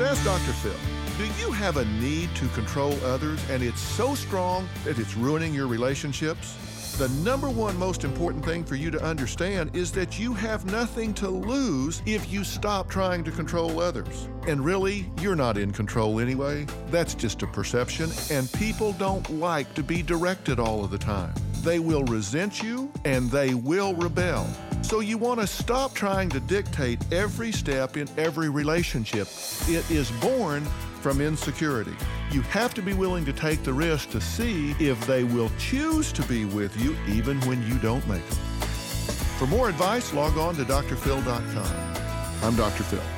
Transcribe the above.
It's Ask Dr. Phil. Do you have a need to control others and it's so strong that it's ruining your relationships? The number one most important thing for you to understand is that you have nothing to lose if you stop trying to control others. And really, you're not in control anyway. That's just a perception, and people don't like to be directed all of the time. They will resent you and they will rebel. So you want to stop trying to dictate every step in every relationship. It is born from insecurity. You have to be willing to take the risk to see if they will choose to be with you even when you don't make them. For more advice, log on to drphil.com. I'm Dr. Phil.